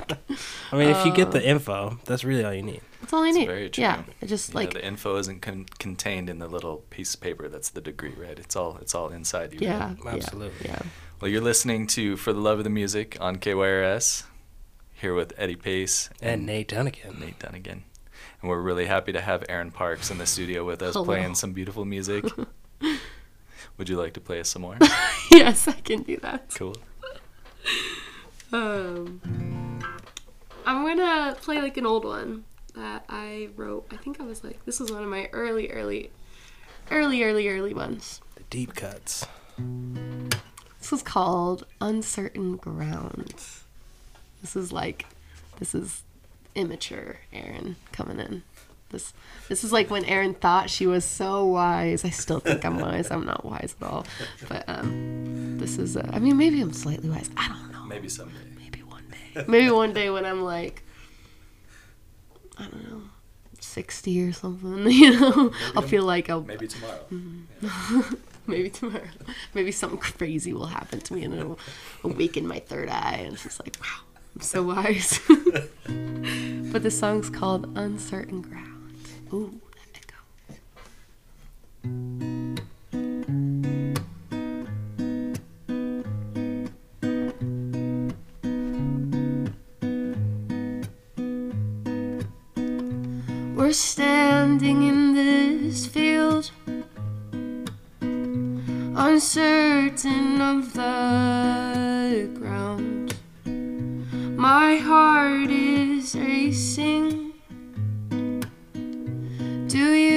I mean, if you get Uh. the info, that's really all you need. That's all I It's need. very true. Yeah, I just Yeah, like the info isn't con- contained in the little piece of paper that's the degree, right? It's all it's all inside you. yeah, right? yeah, Absolutely. Yeah. Well, you're listening to For the Love of the Music on KYRS, here with Eddie Pace And Nate Dunnigan. Nate Dunnigan. and we're really happy to have Erin Parkes in the studio with us (laughs) Hello. playing some beautiful music. (laughs) Would you like to play us some more? (laughs) yes, I can do that. cool. Um, I'm gonna play like an old one that I wrote. I think I was like, this was one of my early, early, early, early, early ones. The deep cuts. This is called Uncertain Ground. This is like, this is immature Erin coming in. This this is like when Erin thought she was so wise. I still think I'm wise. I'm not wise at all. But um, this is. Uh, I mean, maybe I'm slightly wise. I don't know. Maybe someday. Maybe one day. Maybe one day when I'm like, I don't know, 60 or something, (laughs) you know, I'll feel like I'll, Maybe tomorrow. (laughs) (laughs) maybe tomorrow, maybe something crazy will happen to me and it'll awaken my third eye and it's just like, wow, I'm so wise. (laughs) but the song's called Uncertain Ground. Ooh, that echo. We're standing in this field, uncertain of the ground. My heart is racing. Do you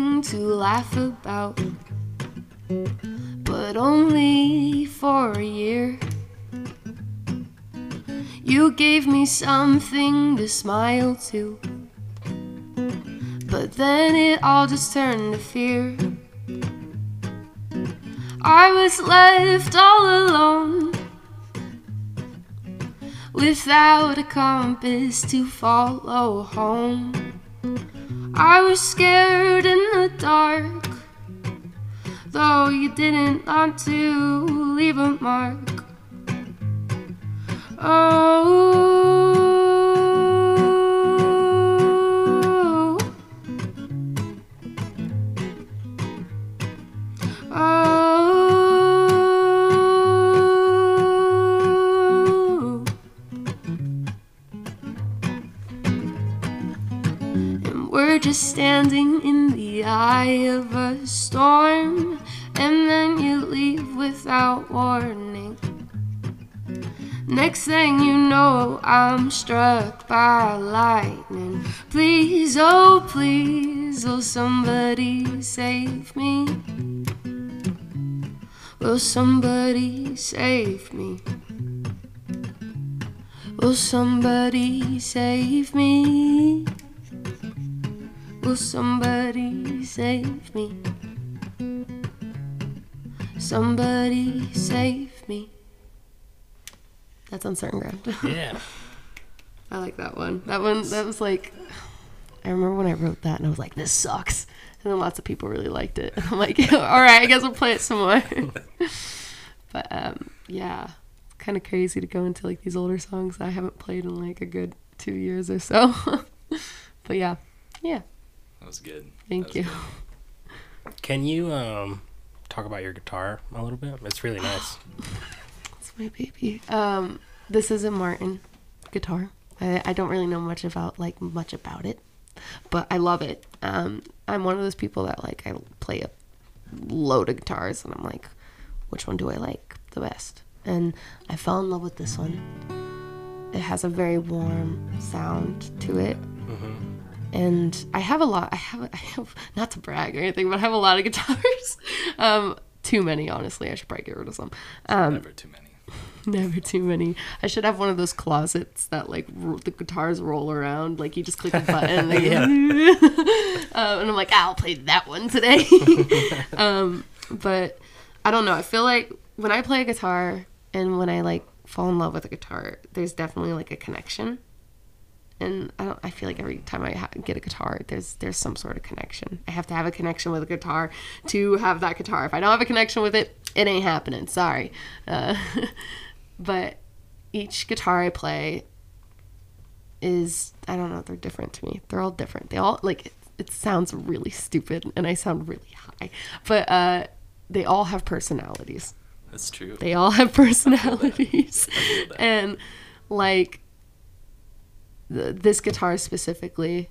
something to laugh about, but only for a year. You gave me something to smile to, but then it all just turned to fear. I was left all alone without a compass to follow home. I was scared in the dark, though you didn't want to leave a mark. Oh. Just standing in the eye of a storm, and then you leave without warning. Next thing you know, I'm struck by lightning. Please, oh, please, will somebody save me? Will somebody save me? Will somebody save me? Will somebody save me? Somebody save me. That's uncertain ground. (laughs) Yeah. I like that one. That one, that was like, I remember when I wrote that and I was like, this sucks. And then lots of people really liked it. (laughs) I'm like, (laughs) all right, I guess we'll play it some more. but um, yeah, kind of crazy to go into like these older songs I haven't played in like a good two years or so. but yeah, yeah, That was good. thank was you. good. (laughs) Can you um talk about your guitar a little bit? It's really (sighs) nice. It's my baby. Um, this is a Martin guitar. I, I don't really know much about like much about it, but I love it. Um, I'm one of those people that like I play a load of guitars and I'm like, which one do I like the best? And I fell in love with this one. It has a very warm sound to it. And I have a lot. I have, (laughs) I have not to brag or anything, but I have a lot of (laughs) guitars. um, too many, honestly. I should probably get rid of some. Um, Never too many. (laughs) never too many. I should have one of those closets that like ro- the guitars roll around. Like you just click a button, and, um, and I'm like, I'll play that one today. um, but I don't know. I feel like when I play a guitar and when I like fall in love with a guitar, there's definitely like a connection. And I don't. I feel like every time I ha- get a guitar, there's there's some sort of connection. I have to have a connection with a guitar to have that guitar. If I don't have a connection with it, it ain't happening. Sorry. Uh, (laughs) but each guitar I play is I don't know. They're different to me. They're all different. They all like it, it sounds really stupid, and I sound really high, but uh, they all have personalities. That's true. They all have (laughs) personalities. and like th- this guitar specifically,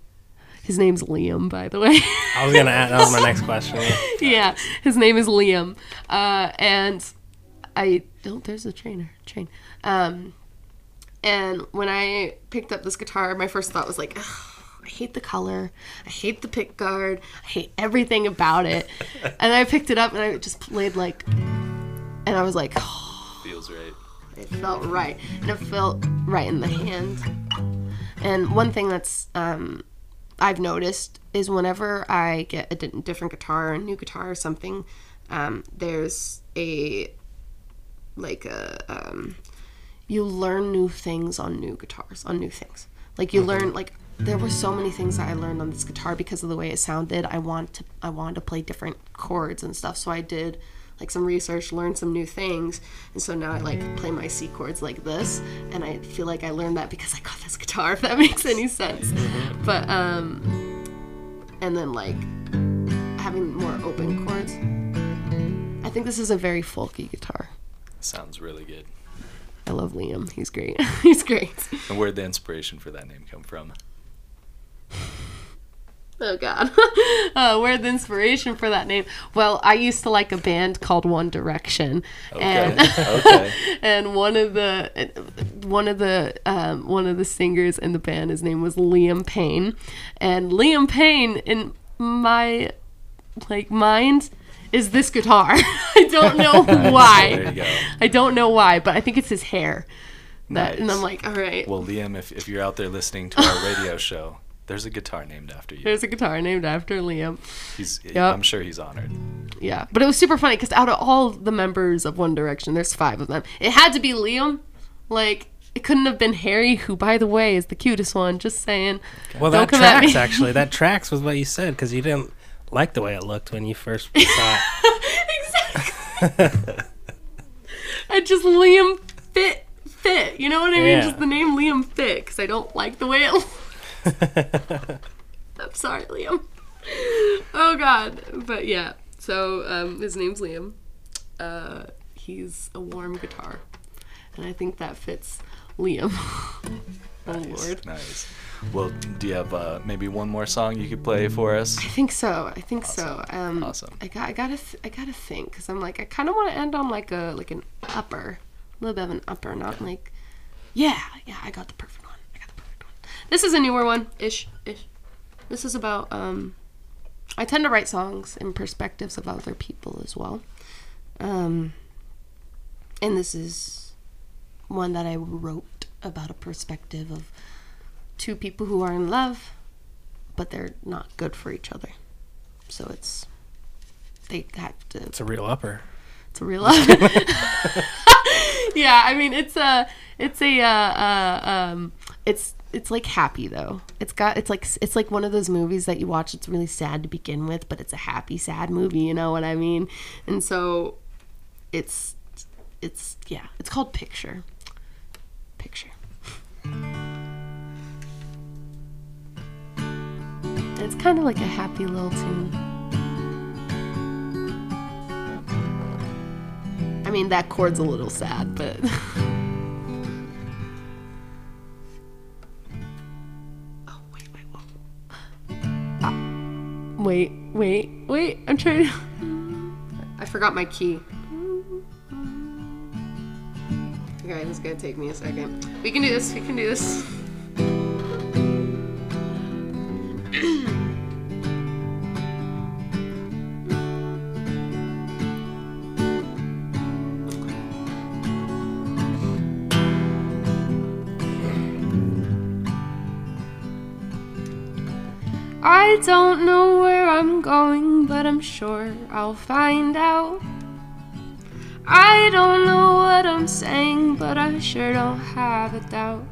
his name's Liam, by the way. I was gonna add. That was my next (laughs) question. yeah, his name is Liam. Uh, and I don't. There's a trainer train. Um, and when I picked up this guitar, my first thought was like, "Ugh, I hate the color. I hate the pick guard. I hate everything about it. (laughs) and I picked it up and I just played like, and I was like, Feels right. it felt right, and it felt right in the hand. And one thing that's um, I've noticed is whenever I get a di- different guitar, a new guitar or something, um, there's a like a um, you learn new things on new guitars, on new things. Like you learn like there were so many things that I learned on this guitar because of the way it sounded. I want to I wanted to play different chords and stuff, so I did like some research, learn some new things, and so now I like play my C chords like this, and I feel like I learned that because I got this guitar. (laughs) If that makes any sense, but um, and then like having more open chords. I think this is a very folky guitar. Sounds really good. I love Liam. He's great. (laughs) He's great. And where'd the inspiration for that name come from? Oh God, (laughs) uh, where'd the inspiration for that name? Well, I used to like a band called One Direction, Okay. and (laughs) okay. (laughs) and one of the one of the um, one of the singers in the band, his name was Liam Payne, and Liam Payne in my like mind is this guitar. I don't know why. There you go. I don't know why, but I think it's his hair. That, and I'm like, all right. Well, Liam, if, if you're out there listening to our radio show, there's a guitar named after you. There's a guitar named after Liam. He's, Yep. I'm sure he's honored. Yeah, but it was super funny because out of all the members of One Direction, there's five of them. It had to be Liam. Like it couldn't have been Harry, who, by the way, is the cutest one. Just saying. Well, Don't that come at tracks me. actually. That tracks with what you said because you didn't like the way it looked when you first (laughs) saw it. exactly. (laughs) I just Liam fit fit. You know what I mean? Yeah. Just the name Liam fit because I don't like the way it. (laughs) (laughs) I'm sorry, Liam. Oh God, but yeah. So um, his name's Liam. Uh, he's a warm guitar, and I think that fits Liam. (laughs) oh Nice, Lord. Nice. Well, do you have uh, maybe one more song you could play for us? I think so. I think so. Um, Awesome. I got. I gotta. Th- I gotta think because I'm like. I kind of want to end on like a like an upper, a little bit of an upper, not like. Yeah, yeah. I got the perfect one. I got the perfect one. This is a newer one, ish, ish. This is about. Um, I tend to write songs in perspectives of other people as well. Um, and this is one that I wrote about a perspective of two people who are in love but they're not good for each other. So it's they have to. It's a real upper. It's a real love. (laughs) yeah, I mean it's a it's a uh, uh, um it's it's like happy though. It's got it's like it's like one of those movies that you watch. It's really sad to begin with, but it's a happy sad movie. You know what I mean? And so it's it's yeah. It's called Picture. Picture. It's kind of like a happy little tune. I mean, that chord's a little sad, but. (laughs) wait, wait, wait. I'm trying to. I forgot my key. Okay, this is gonna take me a second. We can do this, we can do this. (clears throat) I don't know where I'm going, but I'm sure I'll find out. I don't know what I'm saying, but I sure don't have a doubt.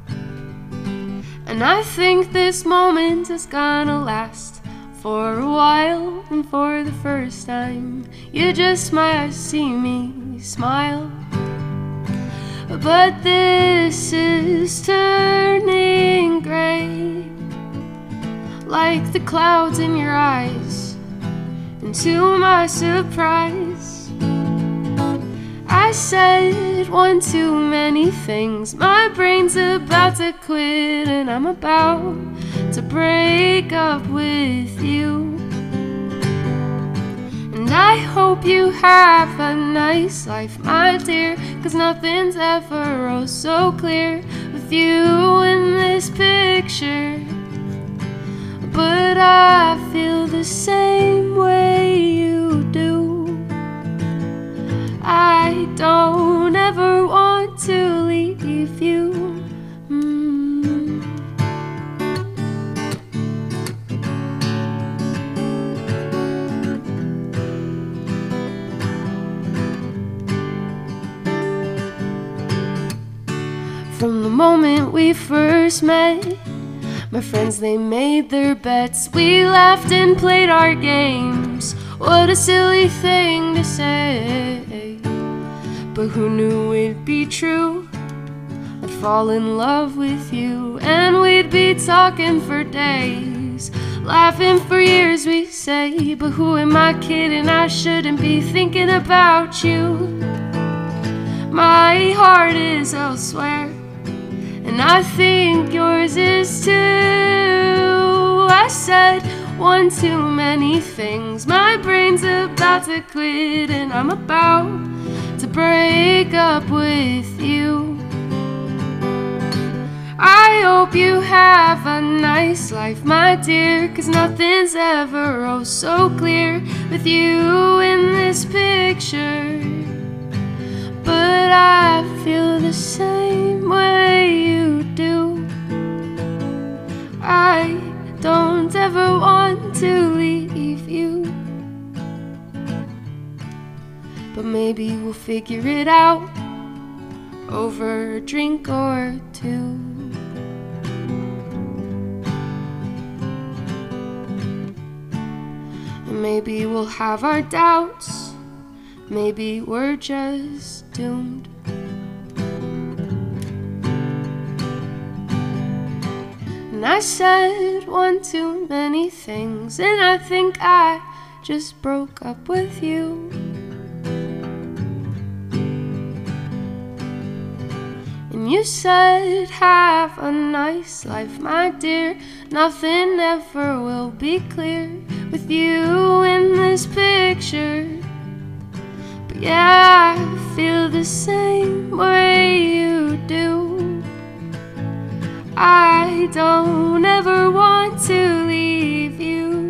And I think this moment is gonna last for a while, and for the first time, you just might see me smile. But this is turning gray, like the clouds in your eyes. And to my surprise, I said one too many things. My brain's about to quit, and I'm about to break up with you. And I hope you have a nice life, my dear. Cause nothing's ever oh so clear with you in this picture. But I feel the same way you do. I don't ever want to leave you. Mm. From the moment we first met, my friends they made their bets. We laughed and played our games. What a silly thing to say. But who knew it'd be true? I'd fall in love with you, and we'd be talking for days. Laughing for years, we say. But who am I kidding? I shouldn't be thinking about you. My heart is elsewhere. And I think yours is too. I said one too many things. My brain's about to quit, and I'm about to break up with you. I hope you have a nice life, my dear. Cause nothing's ever oh so clear with you in this picture. But I feel the same way you do. I don't ever want to leave you. But maybe we'll figure it out over a drink or two. Maybe we'll have our doubts. Maybe we're just doomed. And I said one too many things, and I think I just broke up with you. And you said, Have a nice life, my dear. Nothing ever will be clear with you in this picture. Yeah, I feel the same way you do. I don't ever want to leave you.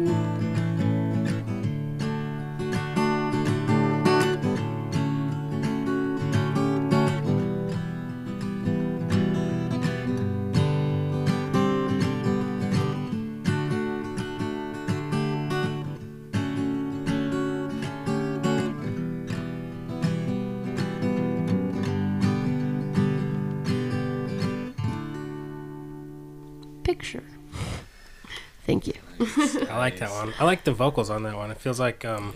Picture. Thank you. I like that one. I like the vocals on that one. It feels like um,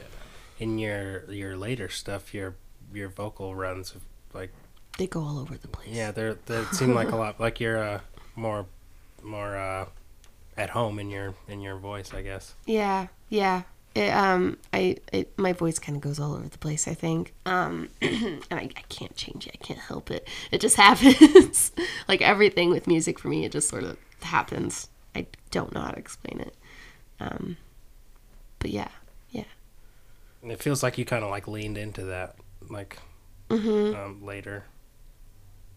in your your later stuff, your your vocal runs have, like They go all over the place. yeah, they're they seem like a lot like you're uh, more more uh, at home in your in your voice, I guess. Yeah, yeah. It, um, I, it, my voice kind of goes all over the place. I think, um, (clears throat) and I, I can't change it. I can't help it. It just (laughs) happens. like everything with music for me, it just sort of happens. I don't know how to explain it. Um, but yeah, yeah. And it feels like you kind of like leaned into that like Mm-hmm. um, later.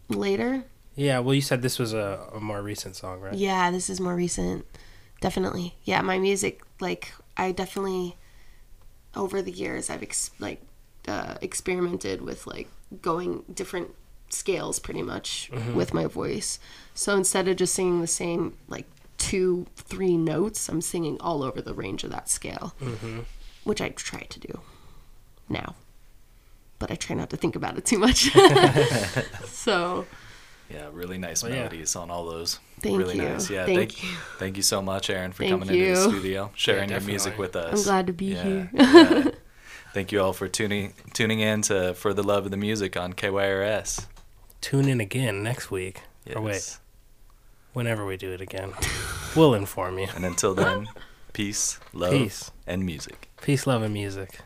Later, Yeah, well, you said this was a, a more recent song, right? yeah. This is more recent. Definitely, yeah. My music, like, I definitely over the years, I've ex- like uh, experimented with like going different scales pretty much with my voice. So instead of just singing the same like two, three notes, I'm singing all over the range of that scale, Mm-hmm. which I try to do now. But I try not to think about it too much. (laughs) so Yeah, really nice Well, yeah. melodies on all those. Thank really you. nice. Yeah, Thank thank, you. thank you so much, Erin, for Thank coming into the studio, sharing your music with us. I'm glad to be Yeah, here. yeah. (laughs) Thank you all for tuning tuning in to For the Love of the Music on KYRS. Tune in again next week. Or wait, Yes. Whenever we do it again. We'll inform you. And until then, peace, love, Peace. and music. Peace, love, and music.